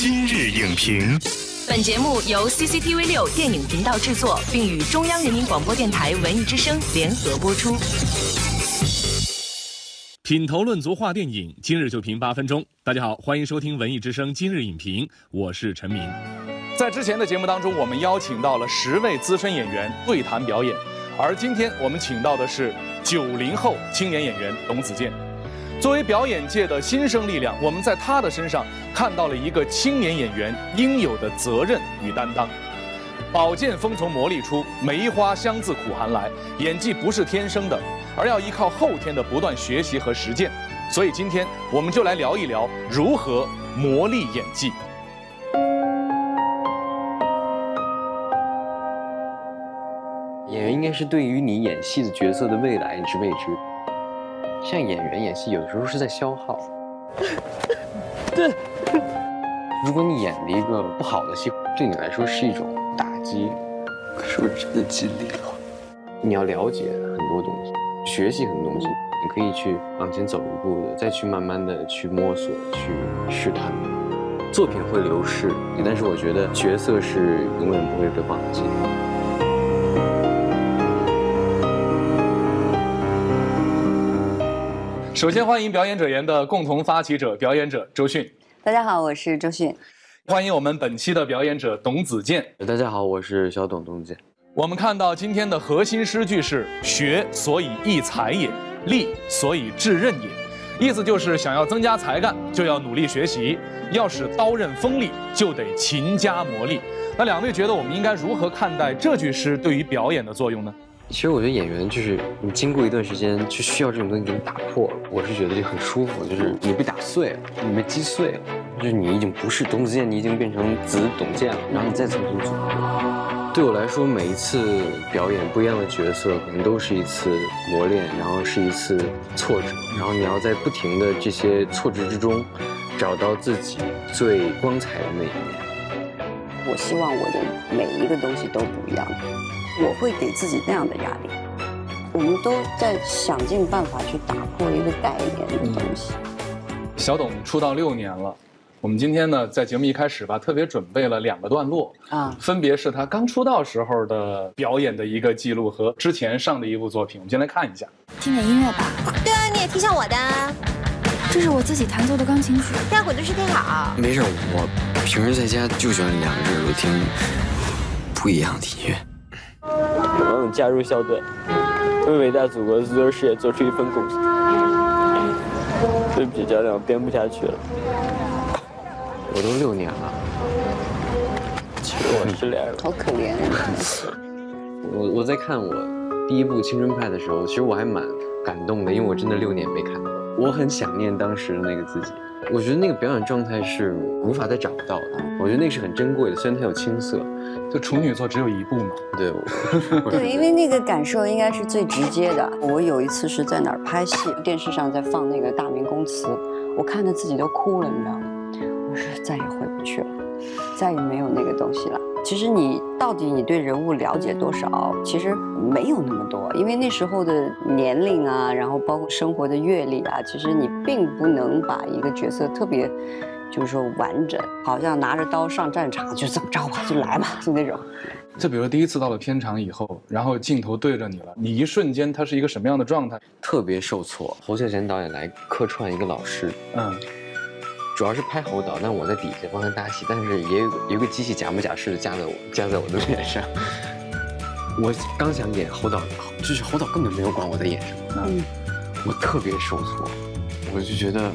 今日影评，本节目由 CCTV 六电影频道制作，并与中央人民广播电台文艺之声联合播出。品头论足话电影，今日就评八分钟。大家好，欢迎收听文艺之声今日影评，我是陈明。在之前的节目当中，我们邀请到了十位资深演员对谈表演，而今天我们请到的是九零后青年演员董子健。作为表演界的新生力量，我们在他的身上看到了一个青年演员应有的责任与担当。宝剑锋从磨砺出，梅花香自苦寒来。演技不是天生的，而要依靠后天的不断学习和实践。所以今天我们就来聊一聊如何磨砺演技。演员应该是对于你演戏的角色的未来你是未知。像演员演戏，有的时候是在消耗。对，如果你演了一个不好的戏，对你来说是一种打击。可是我真的尽力了。你要了解很多东西，学习很多东西，你可以去往前走一步的，再去慢慢的去摸索、去试探。作品会流逝，但是我觉得角色是永远不会被忘记。首先欢迎表演者言的共同发起者表演者周迅。大家好，我是周迅。欢迎我们本期的表演者董子健。大家好，我是小董董子健。我们看到今天的核心诗句是“学所以益才也，力所以致刃也”，意思就是想要增加才干，就要努力学习；要使刀刃锋利，就得勤加磨砺。那两位觉得我们应该如何看待这句诗对于表演的作用呢？其实我觉得演员就是你经过一段时间就需要这种东西给你打破，我是觉得就很舒服，就是你被打碎了，你被击碎了，就是你已经不是董子健，你已经变成子董健了，然后你再重新组合。对我来说，每一次表演不一样的角色，可能都是一次磨练，然后是一次挫折，然后你要在不停的这些挫折之中，找到自己最光彩的那一面。我希望我的每一个东西都不一样。我会给自己那样的压力。我们都在想尽办法去打破一个概念的东西。小董出道六年了，我们今天呢在节目一开始吧，特别准备了两个段落啊，分别是他刚出道时候的表演的一个记录和之前上的一部作品，我们先来看一下。听点音乐吧。对啊，你也听下我的。这是我自己弹奏的钢琴曲。待会儿就试听好。没事，我平时在家就喜欢两个人都听不一样的音乐。加入校队，为伟大祖国的足球事业做出一份贡献。对不起，教练，我编不下去了。我都六年了，其实我失恋了，好可怜。啊我我在看我第一部《青春派》的时候，其实我还蛮感动的，因为我真的六年没看过，我很想念当时的那个自己。我觉得那个表演状态是无法再找到的，我觉得那是很珍贵的，虽然它有青涩。就处女座只有一部嘛？对，对，因为那个感受应该是最直接的。我有一次是在哪儿拍戏，电视上在放那个《大明宫词》，我看着自己都哭了，你知道吗？我说再也回不去了，再也没有那个东西了。其实你到底你对人物了解多少？其实没有那么多，因为那时候的年龄啊，然后包括生活的阅历啊，其实你并不能把一个角色特别。就是说完整，好像拿着刀上战场，就这么着吧，就来吧，就那种。就比如第一次到了片场以后，然后镜头对着你了，你一瞬间他是一个什么样的状态？特别受挫。侯孝贤导演来客串一个老师，嗯，主要是拍侯导，但我在底下帮他搭戏，但是也有有个机器假模假式的架在我架在我的脸上。我刚想演侯导，就是侯导根本没有管我在演什么，嗯，我特别受挫，我就觉得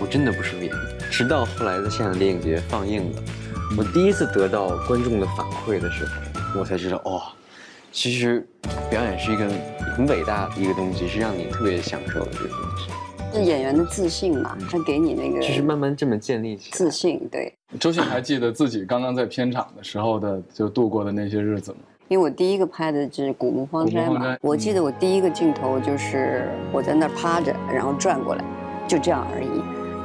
我真的不是演员。直到后来在现场电影节放映了，我第一次得到观众的反馈的时候，我才知道哦，其实表演是一个很伟大的一个东西，是让你特别享受的这个东西。是演员的自信嘛？他给你那个，就是慢慢这么建立起来自信。对。周迅还记得自己刚刚在片场的时候的就度过的那些日子吗？因为我第一个拍的就是《古墓荒山》嘛，我记得我第一个镜头就是我在那儿趴着，然后转过来，就这样而已。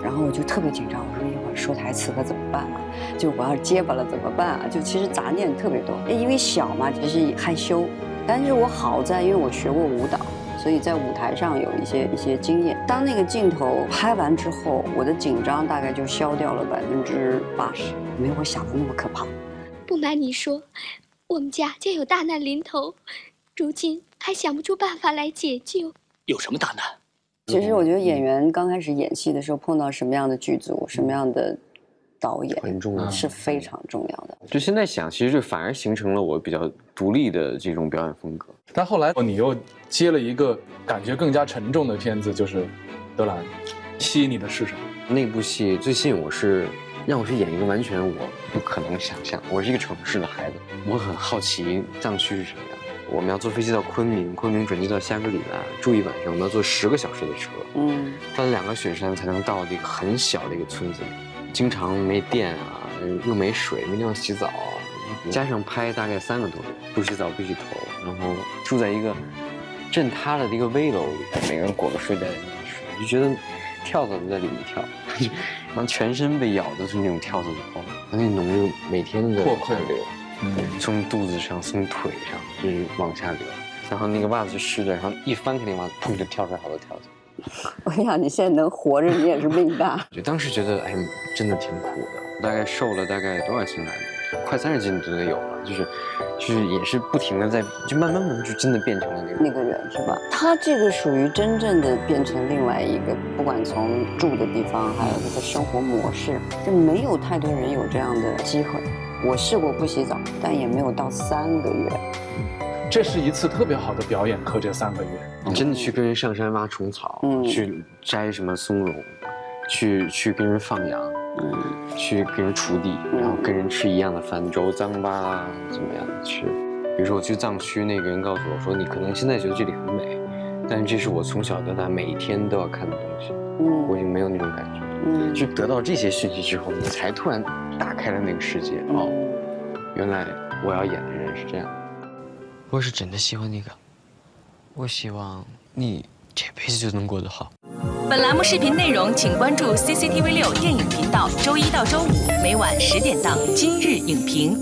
然后我就特别紧张，我说一会儿说台词可怎么办啊？就我要结巴了怎么办啊？就其实杂念特别多，因为小嘛，就是害羞。但是我好在，因为我学过舞蹈，所以在舞台上有一些一些经验。当那个镜头拍完之后，我的紧张大概就消掉了百分之八十，没有我想的那么可怕。不瞒你说，我们家就有大难临头，如今还想不出办法来解救。有什么大难？其实我觉得演员刚开始演戏的时候，碰到什么样的剧组、什么样的导演，很重要，是非常重要的。就现在想，其实就反而形成了我比较独立的这种表演风格。但后来你又接了一个感觉更加沉重的片子，就是《德兰》，吸引你的是什么？那部戏最吸引我是让我去演一个完全我不可能想象，我是一个城市的孩子，我很好奇藏区是什么样。我们要坐飞机到昆明，昆明转机到香格里拉住一晚上，我们要坐十个小时的车，嗯，翻了两个雪山才能到一个很小的一个村子，经常没电啊，又没水，没地方洗澡啊，加上拍大概三个多月，不洗澡不洗头，然后住在一个震塌了的一个危楼里，每个人裹个睡袋睡，就觉得跳蚤都在里面跳，然后全身被咬的是那种跳蚤的包，那脓就每天都在破溃流。从肚子上，从腿上，就是往下流，然后那个袜子就湿的，然后一翻开那袜子，砰就跳出来好多跳蚤。我想你现在能活着，你也是命大。就当时觉得，哎，真的挺苦的。大概瘦了大概多少斤来着？快三十斤都得有了。就是，就是也是不停的在，就慢慢慢慢就真的变成了那个那个人，是吧？他这个属于真正的变成另外一个，不管从住的地方，还有他的生活模式，就没有太多人有这样的机会。我试过不洗澡，但也没有到三个月。这是一次特别好的表演课，这三个月，你真的去跟人上山挖虫草，去摘什么松茸，去去跟人放羊，嗯，去跟人锄地，然后跟人吃一样的饭，粥脏巴怎么样的吃？比如说我去藏区，那个人告诉我说，你可能现在觉得这里很美，但是这是我从小到大每一天都要看的东西，嗯，我已经没有那种感觉。嗯，就得到这些讯息之后，你才突然打开了那个世界哦，原来我要演的人是这样。我是真的喜欢你个，我希望你这辈子就能过得好。本栏目视频内容，请关注 CCTV 六电影频道，周一到周五每晚十点档《今日影评》。